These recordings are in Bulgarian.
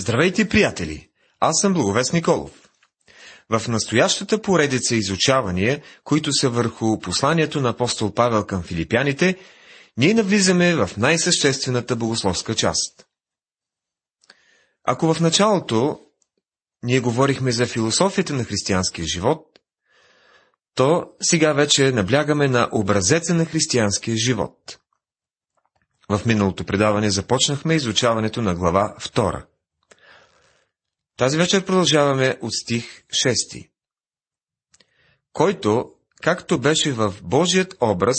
Здравейте, приятели! Аз съм Благовест Николов. В настоящата поредица изучавания, които са върху посланието на апостол Павел към филипяните, ние навлизаме в най-съществената богословска част. Ако в началото ние говорихме за философията на християнския живот, то сега вече наблягаме на образеца на християнския живот. В миналото предаване започнахме изучаването на глава 2. Тази вечер продължаваме от стих 6. Който, както беше в Божият образ,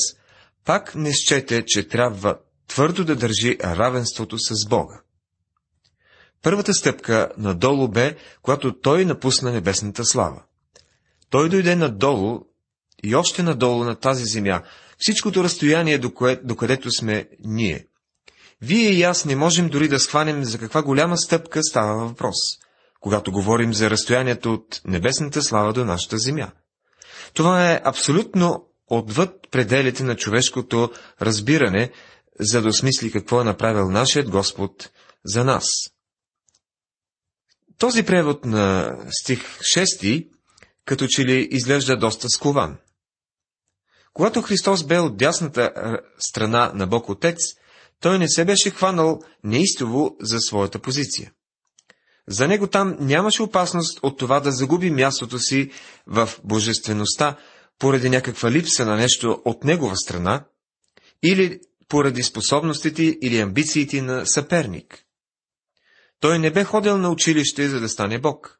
пак не счете, че трябва твърдо да държи равенството с Бога. Първата стъпка надолу бе, когато той напусна небесната слава. Той дойде надолу и още надолу на тази земя, всичкото разстояние, до, кое, до където сме ние. Вие и аз не можем дори да схванем за каква голяма стъпка става въпрос – когато говорим за разстоянието от небесната слава до нашата земя. Това е абсолютно отвъд пределите на човешкото разбиране, за да осмисли какво е направил нашият Господ за нас. Този превод на стих 6 като че ли изглежда доста скован. Когато Христос бе от дясната страна на Бог Отец, той не се беше хванал неистово за своята позиция. За него там нямаше опасност от това да загуби мястото си в божествеността поради някаква липса на нещо от негова страна или поради способностите или амбициите на съперник. Той не бе ходил на училище, за да стане Бог.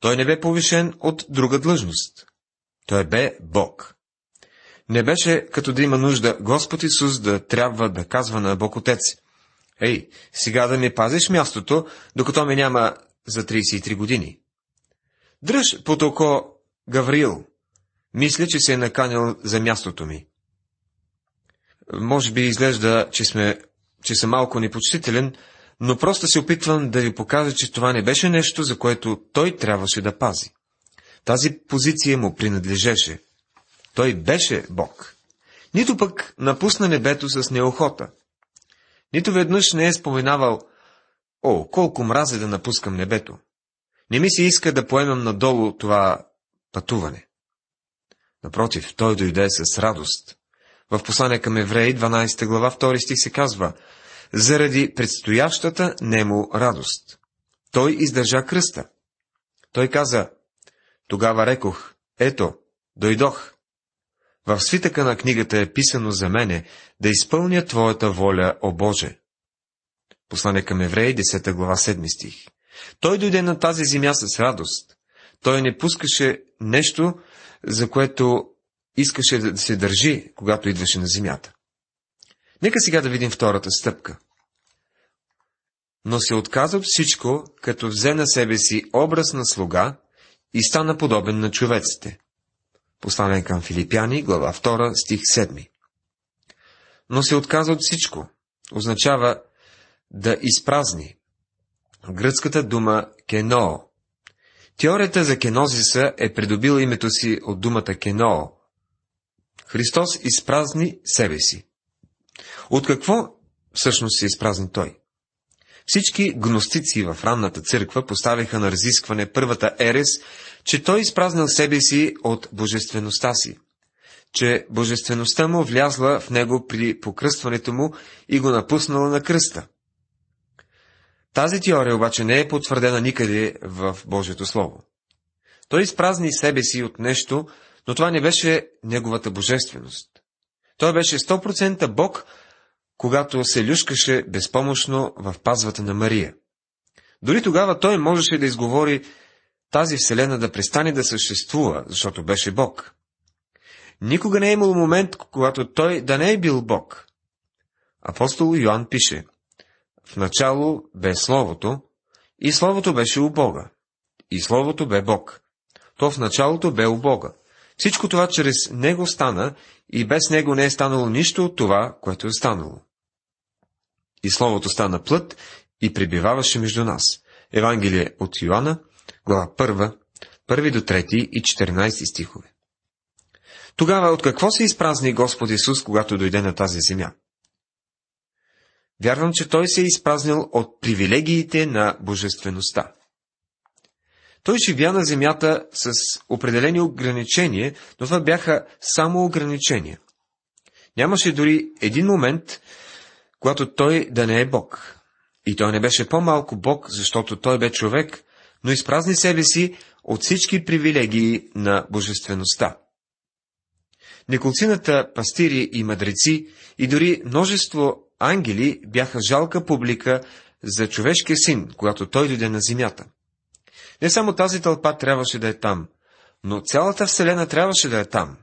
Той не бе повишен от друга длъжност. Той бе Бог. Не беше като да има нужда Господ Исус да трябва да казва на Бог Отец – Ей, сега да ми пазиш мястото, докато ме няма за 33 години. Дръж под око Гавриил. Мисля, че се е наканил за мястото ми. Може би изглежда, че, сме, че съм малко непочтителен, но просто се опитвам да ви покажа, че това не беше нещо, за което той трябваше да пази. Тази позиция му принадлежеше. Той беше Бог. Нито пък напусна небето с неохота. Нито веднъж не е споменавал, о, колко мразе да напускам небето. Не ми се иска да поемам надолу това пътуване. Напротив, той дойде с радост. В послание към Евреи, 12 глава, 2 стих се казва, заради предстоящата нему радост. Той издържа кръста. Той каза, тогава рекох, ето, дойдох. В свитъка на книгата е писано за мене да изпълня Твоята воля, о Боже. Послание към Евреи, 10 глава, 7 стих. Той дойде на тази земя с радост. Той не пускаше нещо, за което искаше да се държи, когато идваше на земята. Нека сега да видим втората стъпка. Но се отказа от всичко, като взе на себе си образ на слуга и стана подобен на човеците. Послание към Филипяни, глава 2, стих 7. Но се отказа от всичко. Означава да изпразни. Гръцката дума кеноо. Теорията за кенозиса е придобила името си от думата кеноо. Христос изпразни себе си. От какво всъщност се изпразни той? Всички гностици в ранната църква поставиха на разискване първата ерес, че той изпразнил себе си от божествеността си, че божествеността му влязла в него при покръстването му и го напуснала на кръста. Тази теория обаче не е потвърдена никъде в Божието Слово. Той изпразни себе си от нещо, но това не беше неговата божественост. Той беше 100% Бог, когато се люшкаше безпомощно в пазвата на Мария. Дори тогава той можеше да изговори тази вселена да престане да съществува, защото беше Бог. Никога не е имал момент, когато той да не е бил Бог. Апостол Йоанн пише, в начало бе Словото, и Словото беше у Бога, и Словото бе Бог. То в началото бе у Бога. Всичко това чрез Него стана, и без Него не е станало нищо от това, което е станало. И Словото стана плът и пребиваваше между нас. Евангелие от Йоанна, глава 1, 1 до 3 и 14 стихове. Тогава от какво се изпразни Господ Исус, когато дойде на тази земя? Вярвам, че той се е изпразнил от привилегиите на божествеността. Той живя на земята с определени ограничения, но това бяха само ограничения. Нямаше дори един момент, когато той да не е Бог. И той не беше по-малко Бог, защото той бе човек, но изпразни себе си от всички привилегии на божествеността. Неколцината пастири и мъдреци и дори множество ангели бяха жалка публика за човешкия син, когато той дойде на земята. Не само тази тълпа трябваше да е там, но цялата Вселена трябваше да е там.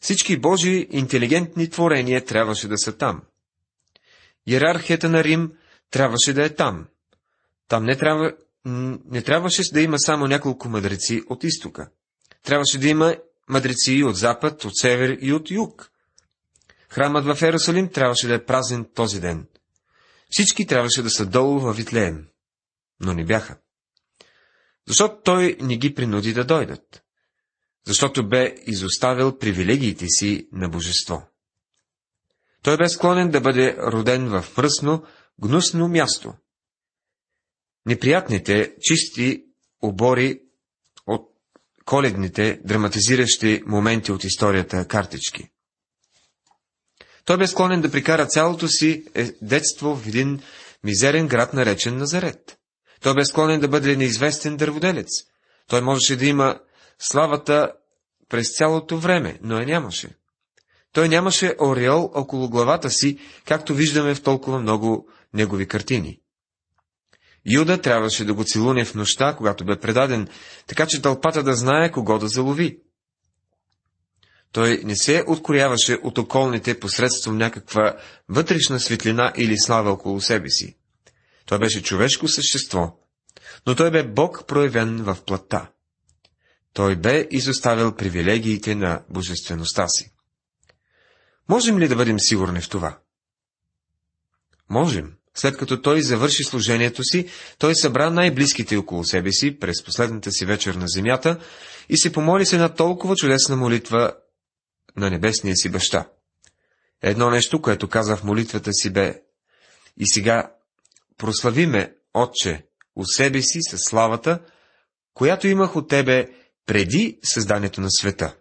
Всички Божии интелигентни творения трябваше да са там. Иерархията на Рим трябваше да е там. Там не, трябва, не трябваше да има само няколко мъдреци от изтока. Трябваше да има мъдреци и от запад, от север и от юг. Храмът в Ерусалим трябваше да е празен този ден. Всички трябваше да са долу във Витлеем, но не бяха. Защото той не ги принуди да дойдат. Защото бе изоставил привилегиите си на божество. Той бе склонен да бъде роден в мръсно, гнусно място. Неприятните, чисти обори от коледните, драматизиращи моменти от историята картички. Той бе склонен да прикара цялото си е, детство в един мизерен град, наречен Назарет. Той бе склонен да бъде неизвестен дърводелец. Той можеше да има славата през цялото време, но я нямаше. Той нямаше ореол около главата си, както виждаме в толкова много негови картини. Юда трябваше да го целуне в нощта, когато бе предаден, така че тълпата да знае кого да залови. Той не се откоряваше от околните посредством някаква вътрешна светлина или слава около себе си. Той беше човешко същество, но той бе Бог проявен в плътта. Той бе изоставил привилегиите на божествеността си. Можем ли да бъдем сигурни в това? Можем. След като той завърши служението си, той събра най-близките около себе си през последната си вечер на земята и се помоли се на толкова чудесна молитва на небесния си баща. Едно нещо, което каза в молитвата си бе И сега прослави ме, Отче, у себе си със славата, която имах от Тебе преди създанието на света.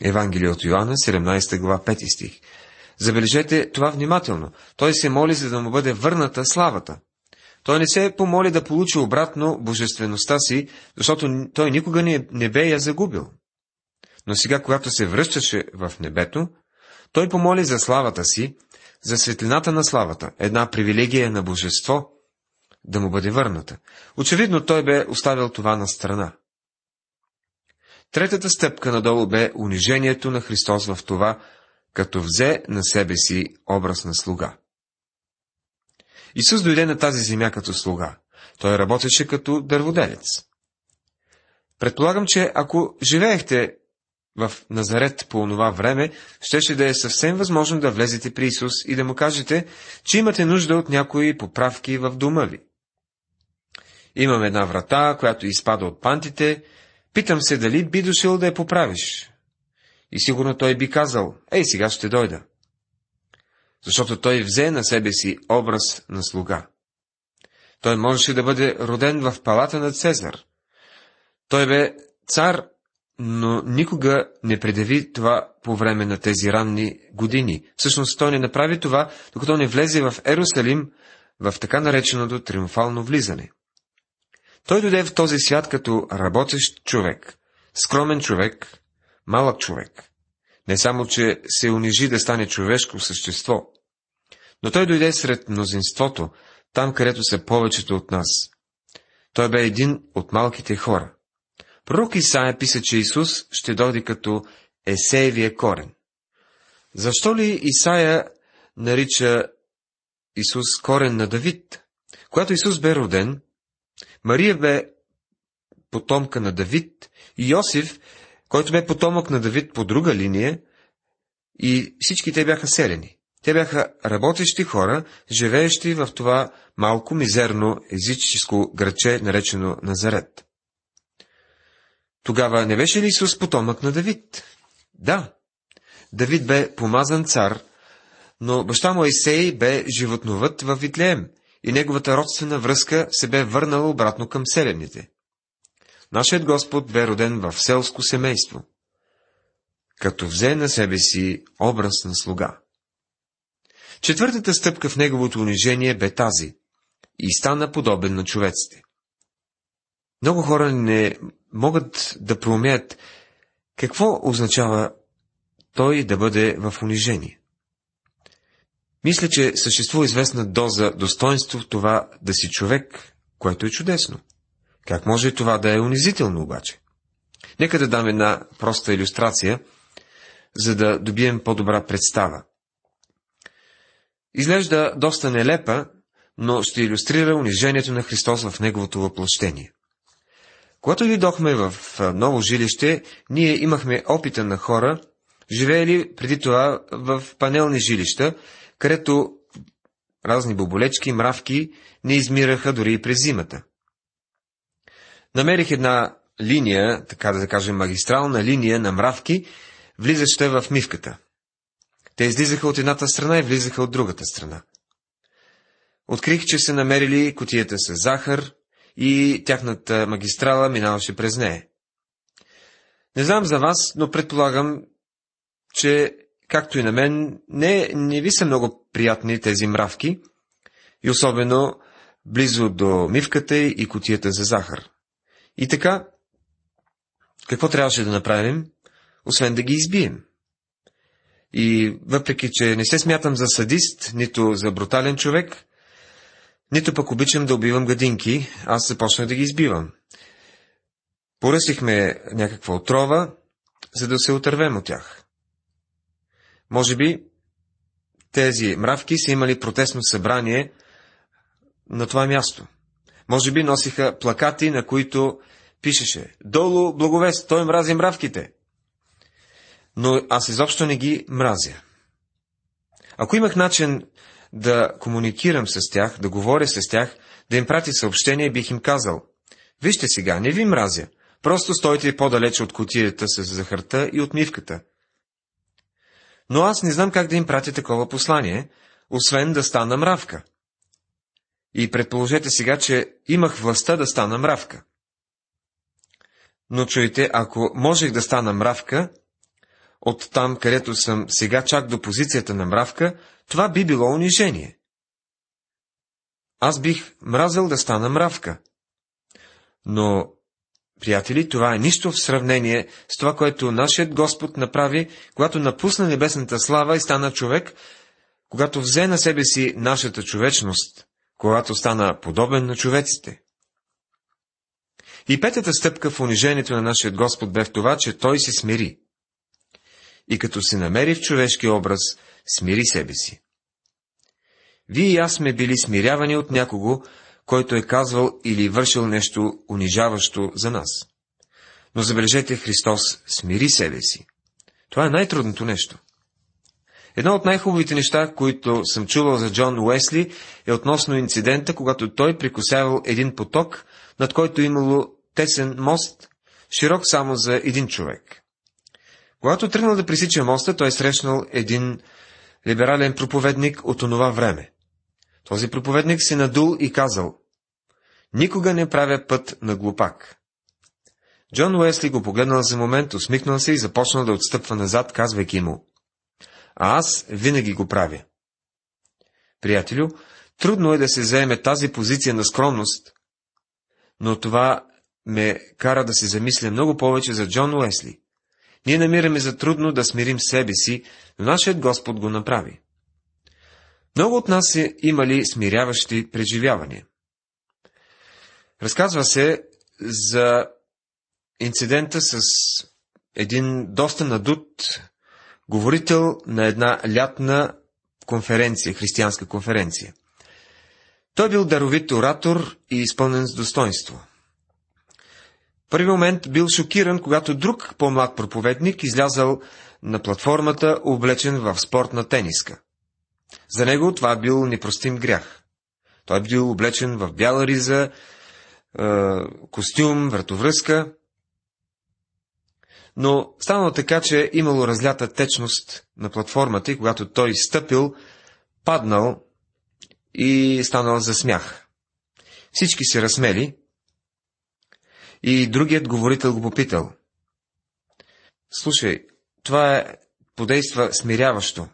Евангелие от Йоанна, 17 глава, 5 стих. Забележете това внимателно. Той се моли, за да му бъде върната славата. Той не се помоли да получи обратно божествеността си, защото той никога не, не бе я загубил. Но сега, когато се връщаше в небето, той помоли за славата си, за светлината на славата, една привилегия на божество, да му бъде върната. Очевидно той бе оставил това на страна. Третата стъпка надолу бе унижението на Христос в това, като взе на себе си образ на слуга. Исус дойде на тази земя като слуга. Той работеше като дърводелец. Предполагам, че ако живеехте в Назарет по онова време, щеше да е съвсем възможно да влезете при Исус и да му кажете, че имате нужда от някои поправки в дома ви. Имам една врата, която изпада от пантите, питам се дали би дошъл да я поправиш. И сигурно той би казал, ей, сега ще дойда. Защото той взе на себе си образ на слуга. Той можеше да бъде роден в палата на Цезар. Той бе цар, но никога не предяви това по време на тези ранни години. Всъщност той не направи това, докато не влезе в Ерусалим в така нареченото триумфално влизане. Той дойде в този свят като работещ човек, скромен човек, малък човек. Не само, че се унижи да стане човешко същество, но той дойде сред мнозинството, там, където са повечето от нас. Той бе един от малките хора. Пророк Исаия писа, че Исус ще дойде като Есеевия корен. Защо ли Исаия нарича Исус корен на Давид? Когато Исус бе роден, Мария бе потомка на Давид и Йосиф, който бе потомък на Давид по друга линия, и всички те бяха селени. Те бяха работещи хора, живеещи в това малко мизерно езическо граче, наречено Назарет. Тогава не беше ли Исус потомък на Давид? Да. Давид бе помазан цар, но баща му Исей бе животновът в Витлеем и неговата родствена връзка се бе върнала обратно към селените. Нашият Господ бе роден в селско семейство, като взе на себе си образ на слуга. Четвъртата стъпка в неговото унижение бе тази и стана подобен на човеците. Много хора не могат да проумеят какво означава той да бъде в унижение. Мисля, че съществува известна доза достоинство в това да си човек, което е чудесно. Как може това да е унизително обаче? Нека да дам една проста иллюстрация, за да добием по-добра представа. Изглежда доста нелепа, но ще иллюстрира унижението на Христос в Неговото въплъщение. Когато дойдохме в ново жилище, ние имахме опита на хора, живеели преди това в панелни жилища, където разни боболечки, мравки не измираха дори и през зимата. Намерих една линия, така да кажем магистрална линия на мравки, влизаща в мивката. Те излизаха от едната страна и влизаха от другата страна. Открих, че са намерили котията с захар и тяхната магистрала минаваше през нея. Не знам за вас, но предполагам, че, както и на мен, не, не ви са много приятни тези мравки, и особено близо до мивката и котията за захар. И така, какво трябваше да направим, освен да ги избием? И въпреки, че не се смятам за садист, нито за брутален човек, нито пък обичам да убивам гадинки, аз започнах да ги избивам. Поръсихме някаква отрова, за да се отървем от тях. Може би тези мравки са имали протестно събрание на това място. Може би носиха плакати, на които пишеше «Долу благовест, той мрази мравките!» Но аз изобщо не ги мразя. Ако имах начин да комуникирам с тях, да говоря с тях, да им прати съобщение, бих им казал «Вижте сега, не ви мразя, просто стойте по-далече от котията с захарта и отмивката». Но аз не знам как да им пратя такова послание, освен да стана мравка. И предположете сега, че имах властта да стана мравка. Но чуйте, ако можех да стана мравка, от там, където съм сега чак до позицията на мравка, това би било унижение. Аз бих мразил да стана мравка. Но, приятели, това е нищо в сравнение с това, което нашият Господ направи, когато напусна небесната слава и стана човек, когато взе на себе си нашата човечност, когато стана подобен на човеците. И петата стъпка в унижението на нашия Господ бе в това, че Той се смири. И като се намери в човешки образ, смири себе си. Вие и аз сме били смирявани от някого, който е казвал или вършил нещо унижаващо за нас. Но забележете, Христос смири себе си. Това е най-трудното нещо. Едно от най-хубавите неща, които съм чувал за Джон Уесли, е относно инцидента, когато той прикосявал един поток, над който имало тесен мост, широк само за един човек. Когато тръгнал да пресича моста, той срещнал един либерален проповедник от онова време. Този проповедник се надул и казал, Никога не правя път на глупак. Джон Уесли го погледнал за момент, усмихнал се и започнал да отстъпва назад, казвайки му, а аз винаги го правя. Приятелю, трудно е да се заеме тази позиция на скромност, но това ме кара да се замисля много повече за Джон Уесли. Ние намираме за трудно да смирим себе си, но нашият Господ го направи. Много от нас са имали смиряващи преживявания. Разказва се за инцидента с един доста надут говорител на една лятна конференция, християнска конференция. Той бил даровит оратор и изпълнен с достоинство. Първи момент бил шокиран, когато друг по-млад проповедник излязал на платформата, облечен в спортна тениска. За него това бил непростим грях. Той бил облечен в бяла риза, костюм, вратовръзка. но станало така, че имало разлята течност на платформата и когато той стъпил, паднал и станал за смях. Всички се разсмели и другият говорител го попитал. Слушай, това е подейства смиряващо.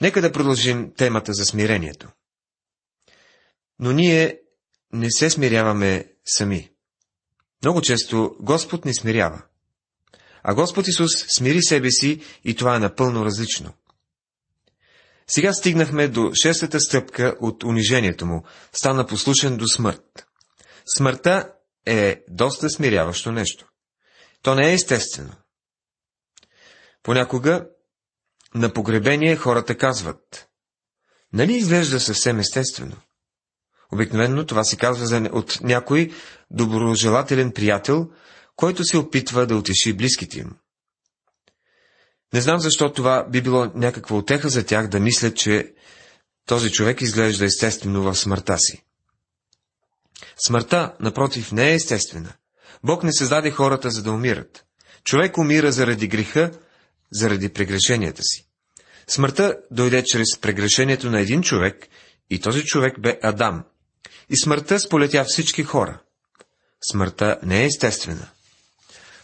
Нека да продължим темата за смирението. Но ние не се смиряваме сами. Много често Господ ни смирява. А Господ Исус смири себе си и това е напълно различно. Сега стигнахме до шестата стъпка от унижението му. Стана послушен до смърт. Смъртта е доста смиряващо нещо. То не е естествено. Понякога на погребение хората казват, нали изглежда съвсем естествено? Обикновено това се казва от някой доброжелателен приятел, който се опитва да утеши близките им. Не знам защо това би било някаква отеха за тях да мислят, че този човек изглежда естествено в смъртта си. Смъртта, напротив, не е естествена. Бог не създаде хората, за да умират. Човек умира заради греха, заради прегрешенията си. Смъртта дойде чрез прегрешението на един човек, и този човек бе Адам. И смъртта сполетя всички хора. Смъртта не е естествена.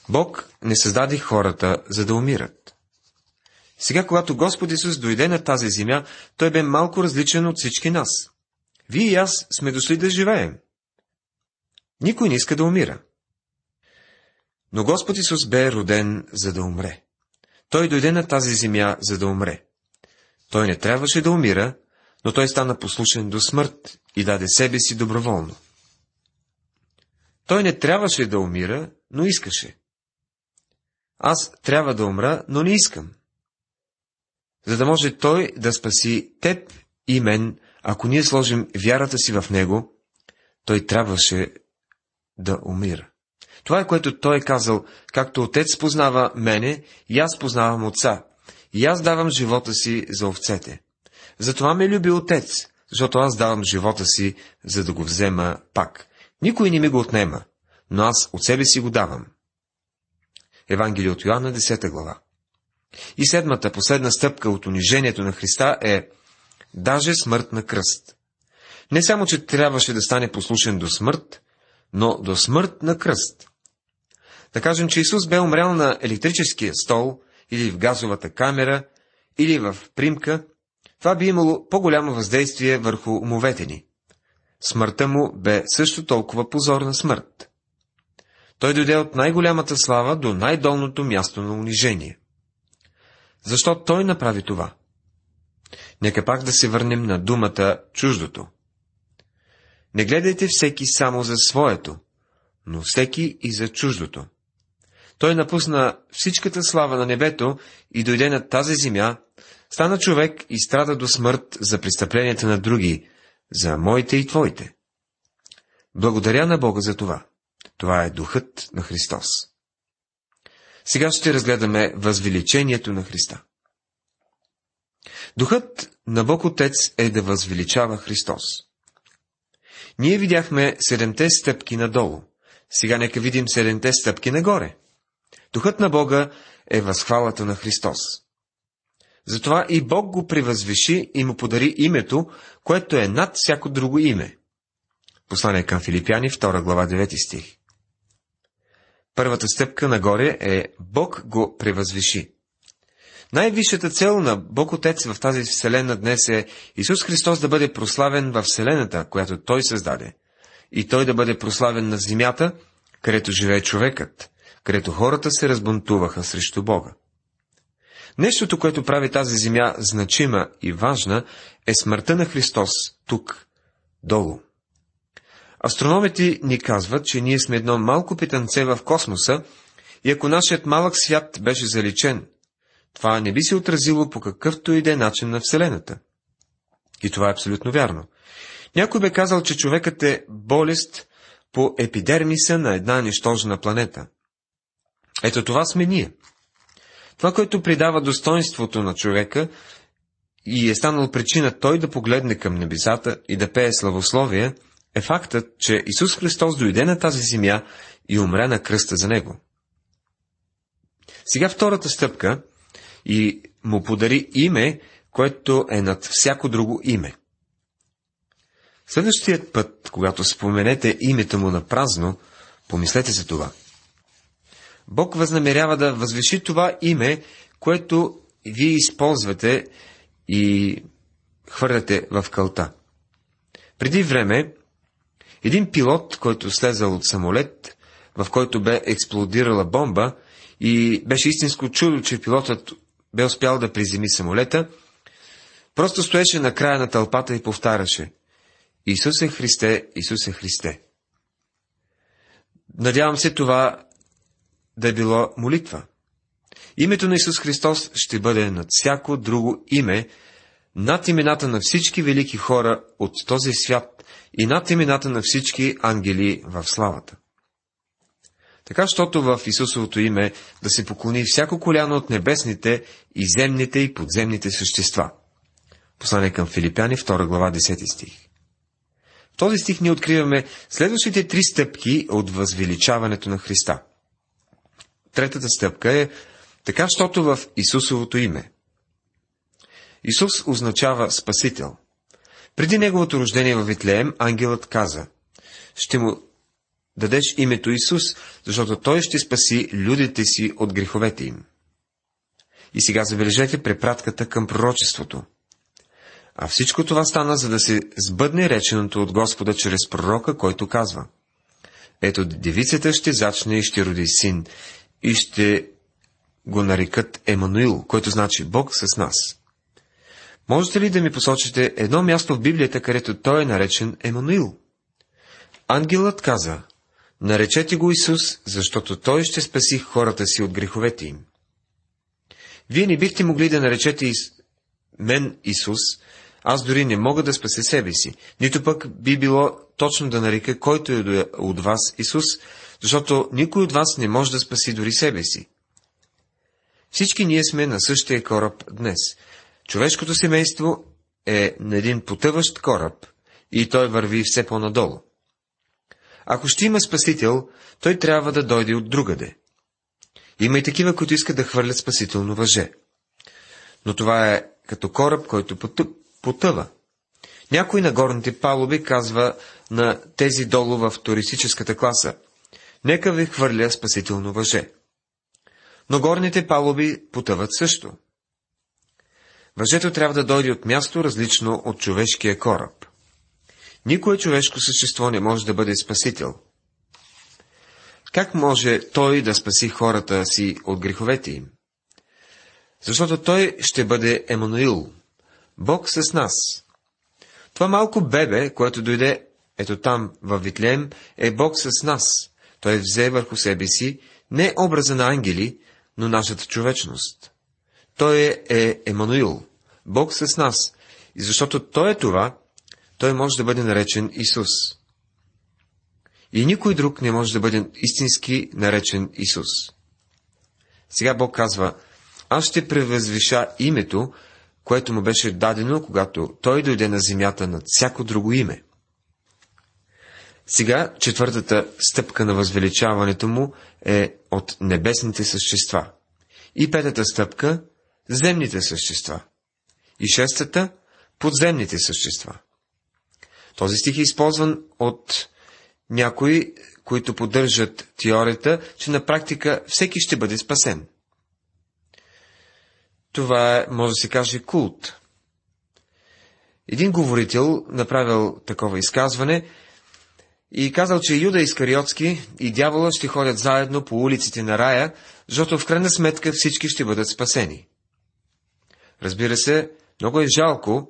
Бог не създаде хората, за да умират. Сега, когато Господ Исус дойде на тази земя, той бе малко различен от всички нас. Вие и аз сме дошли да живеем. Никой не иска да умира. Но Господ Исус бе роден, за да умре. Той дойде на тази земя, за да умре. Той не трябваше да умира, но той стана послушен до смърт и даде себе си доброволно. Той не трябваше да умира, но искаше. Аз трябва да умра, но не искам. За да може той да спаси теб и мен, ако ние сложим вярата си в него, той трябваше да умира. Това е което той е казал, както отец познава мене, и аз познавам отца, и аз давам живота си за овцете. Затова ме люби отец, защото аз давам живота си, за да го взема пак. Никой не ми го отнема, но аз от себе си го давам. Евангелие от Йоанна, 10 глава. И седмата, последна стъпка от унижението на Христа е даже смърт на кръст. Не само, че трябваше да стане послушен до смърт, но до смърт на кръст. Да кажем, че Исус бе умрял на електрическия стол, или в газовата камера, или в примка, това би имало по-голямо въздействие върху умовете ни. Смъртта му бе също толкова позорна смърт. Той дойде от най-голямата слава до най-долното място на унижение. Защо той направи това? Нека пак да се върнем на думата чуждото. Не гледайте всеки само за своето, но всеки и за чуждото. Той напусна всичката слава на небето и дойде на тази земя, стана човек и страда до смърт за престъпленията на други, за моите и твоите. Благодаря на Бога за това. Това е духът на Христос. Сега ще разгледаме възвеличението на Христа. Духът на Бог Отец е да възвеличава Христос. Ние видяхме седемте стъпки надолу. Сега нека видим седемте стъпки нагоре. Духът на Бога е възхвалата на Христос. Затова и Бог го превъзвиши и му подари името, което е над всяко друго име. Послание към Филипяни, 2 глава, 9 стих. Първата стъпка нагоре е Бог го превъзвиши. Най-висшата цел на Бог Отец в тази вселена днес е Исус Христос да бъде прославен в вселената, която Той създаде, и Той да бъде прославен на земята, където живее човекът, където хората се разбунтуваха срещу Бога. Нещото, което прави тази земя значима и важна, е смъртта на Христос тук, долу. Астрономите ни казват, че ние сме едно малко питанце в космоса и ако нашият малък свят беше заличен, това не би се отразило по какъвто и да е начин на Вселената. И това е абсолютно вярно. Някой бе казал, че човекът е болест по епидермиса на една нищожна планета. Ето това сме ние. Това, което придава достоинството на човека и е станал причина той да погледне към небесата и да пее славословие, е фактът, че Исус Христос дойде на тази земя и умря на кръста за него. Сега втората стъпка и му подари име, което е над всяко друго име. Следващият път, когато споменете името му на празно, помислете за това. Бог възнамерява да възвеши това име, което вие използвате и хвърляте в кълта. Преди време, един пилот, който слезал от самолет, в който бе експлодирала бомба, и беше истинско чудо, че пилотът бе успял да приземи самолета, просто стоеше на края на тълпата и повтаряше Исусе Христе, Исусе Христе. Надявам се това да е било молитва. Името на Исус Христос ще бъде над всяко друго име, над имената на всички велики хора от този свят и над имената на всички ангели в славата. Така, щото в Исусовото име да се поклони всяко коляно от небесните и земните и подземните същества. Послание към Филипяни, 2 глава, 10 стих. В този стих ние откриваме следващите три стъпки от възвеличаването на Христа. Третата стъпка е така, щото в Исусовото име. Исус означава Спасител. Преди неговото рождение в Витлеем, ангелът каза, ще му дадеш името Исус, защото Той ще спаси людите си от греховете им. И сега забележете препратката към пророчеството. А всичко това стана, за да се сбъдне реченото от Господа чрез пророка, който казва. Ето, девицата ще зачне и ще роди син, и ще го нарекат Емануил, който значи Бог с нас. Можете ли да ми посочите едно място в Библията, където той е наречен Емануил? Ангелът каза, наречете го Исус, защото той ще спаси хората си от греховете им. Вие не бихте могли да наречете из... мен Исус, аз дори не мога да спася себе си, нито пък би било точно да нарека който е от вас Исус, защото никой от вас не може да спаси дори себе си. Всички ние сме на същия кораб днес. Човешкото семейство е на един потъващ кораб и той върви все по-надолу. Ако ще има спасител, той трябва да дойде от другаде. Има и такива, които искат да хвърлят спасително въже. Но това е като кораб, който потъва. Някой на горните палуби казва на тези долу в туристическата класа. Нека ви хвърля спасително въже. Но горните палуби потъват също. Въжето трябва да дойде от място, различно от човешкия кораб. Никое човешко същество не може да бъде спасител. Как може той да спаси хората си от греховете им? Защото той ще бъде Емануил, Бог с нас. Това малко бебе, което дойде ето там, във Витлеем, е Бог с нас. Той взе върху себе си не образа на ангели, но нашата човечност. Той е, Емануил, Бог с нас. И защото Той е това, Той може да бъде наречен Исус. И никой друг не може да бъде истински наречен Исус. Сега Бог казва, аз ще превъзвиша името, което му беше дадено, когато той дойде на земята над всяко друго име. Сега четвъртата стъпка на възвеличаването му е от небесните същества. И петата стъпка – земните същества. И шестата – подземните същества. Този стих е използван от някои, които поддържат теорията, че на практика всеки ще бъде спасен. Това е, може да се каже, култ. Един говорител направил такова изказване и казал, че Юда Искариотски и дявола ще ходят заедно по улиците на рая, защото в крайна сметка всички ще бъдат спасени. Разбира се, много е жалко,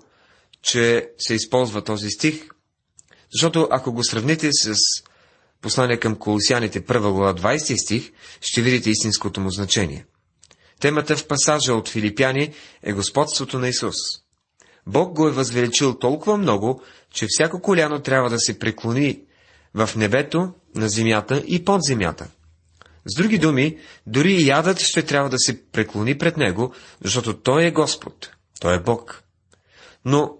че се използва този стих, защото ако го сравните с послание към колосяните 1 глава 20 стих, ще видите истинското му значение. Темата в пасажа от Филипяни е господството на Исус. Бог го е възвеличил толкова много, че всяко коляно трябва да се преклони в небето, на земята и под земята. С други думи, дори и ядът ще трябва да се преклони пред него, защото Той е Господ, Той е Бог. Но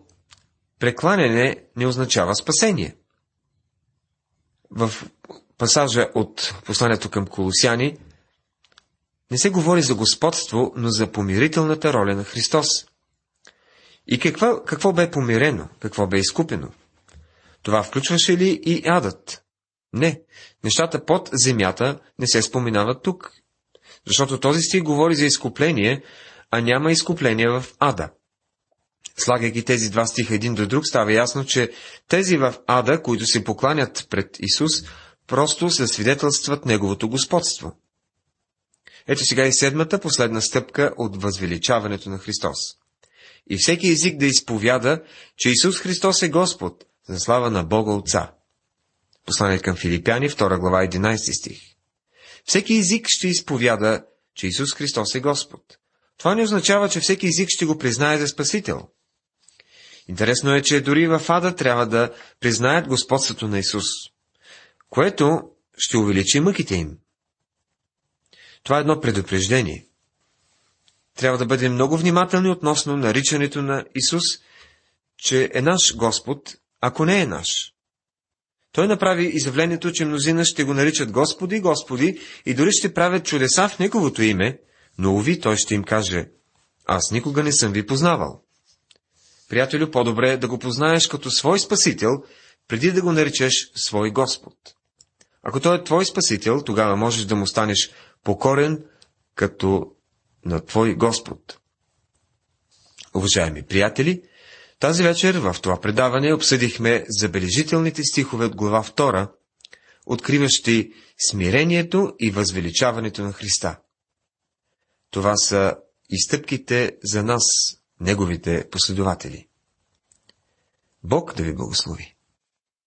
прекланяне не означава спасение. В пасажа от посланието към Колосяни не се говори за господство, но за помирителната роля на Христос. И какво, какво бе помирено, какво бе изкупено? Това включваше ли и адът? Не, нещата под земята не се споменават тук. Защото този стих говори за изкупление, а няма изкупление в ада. Слагайки тези два стиха един до друг, става ясно, че тези в ада, които се покланят пред Исус, просто се свидетелстват Неговото господство. Ето сега и седмата последна стъпка от възвеличаването на Христос. И всеки език да изповяда, че Исус Христос е Господ, за слава на Бога Отца. Послание към Филипяни, 2 глава, 11 стих. Всеки език ще изповяда, че Исус Христос е Господ. Това не означава, че всеки език ще го признае за Спасител. Интересно е, че дори в Ада трябва да признаят господството на Исус, което ще увеличи мъките им. Това е едно предупреждение. Трябва да бъдем много внимателни относно наричането на Исус, че е наш Господ, ако не е наш. Той направи изявлението, че мнозина ще го наричат Господи, Господи и дори ще правят чудеса в Неговото име, но уви, той ще им каже, аз никога не съм ви познавал. Приятелю, по-добре е да го познаеш като свой спасител, преди да го наречеш свой Господ. Ако той е твой спасител, тогава можеш да му станеш покорен като на твой Господ. Уважаеми приятели, тази вечер в това предаване обсъдихме забележителните стихове от глава 2, откриващи смирението и възвеличаването на Христа. Това са изтъпките за нас, неговите последователи. Бог да ви благослови!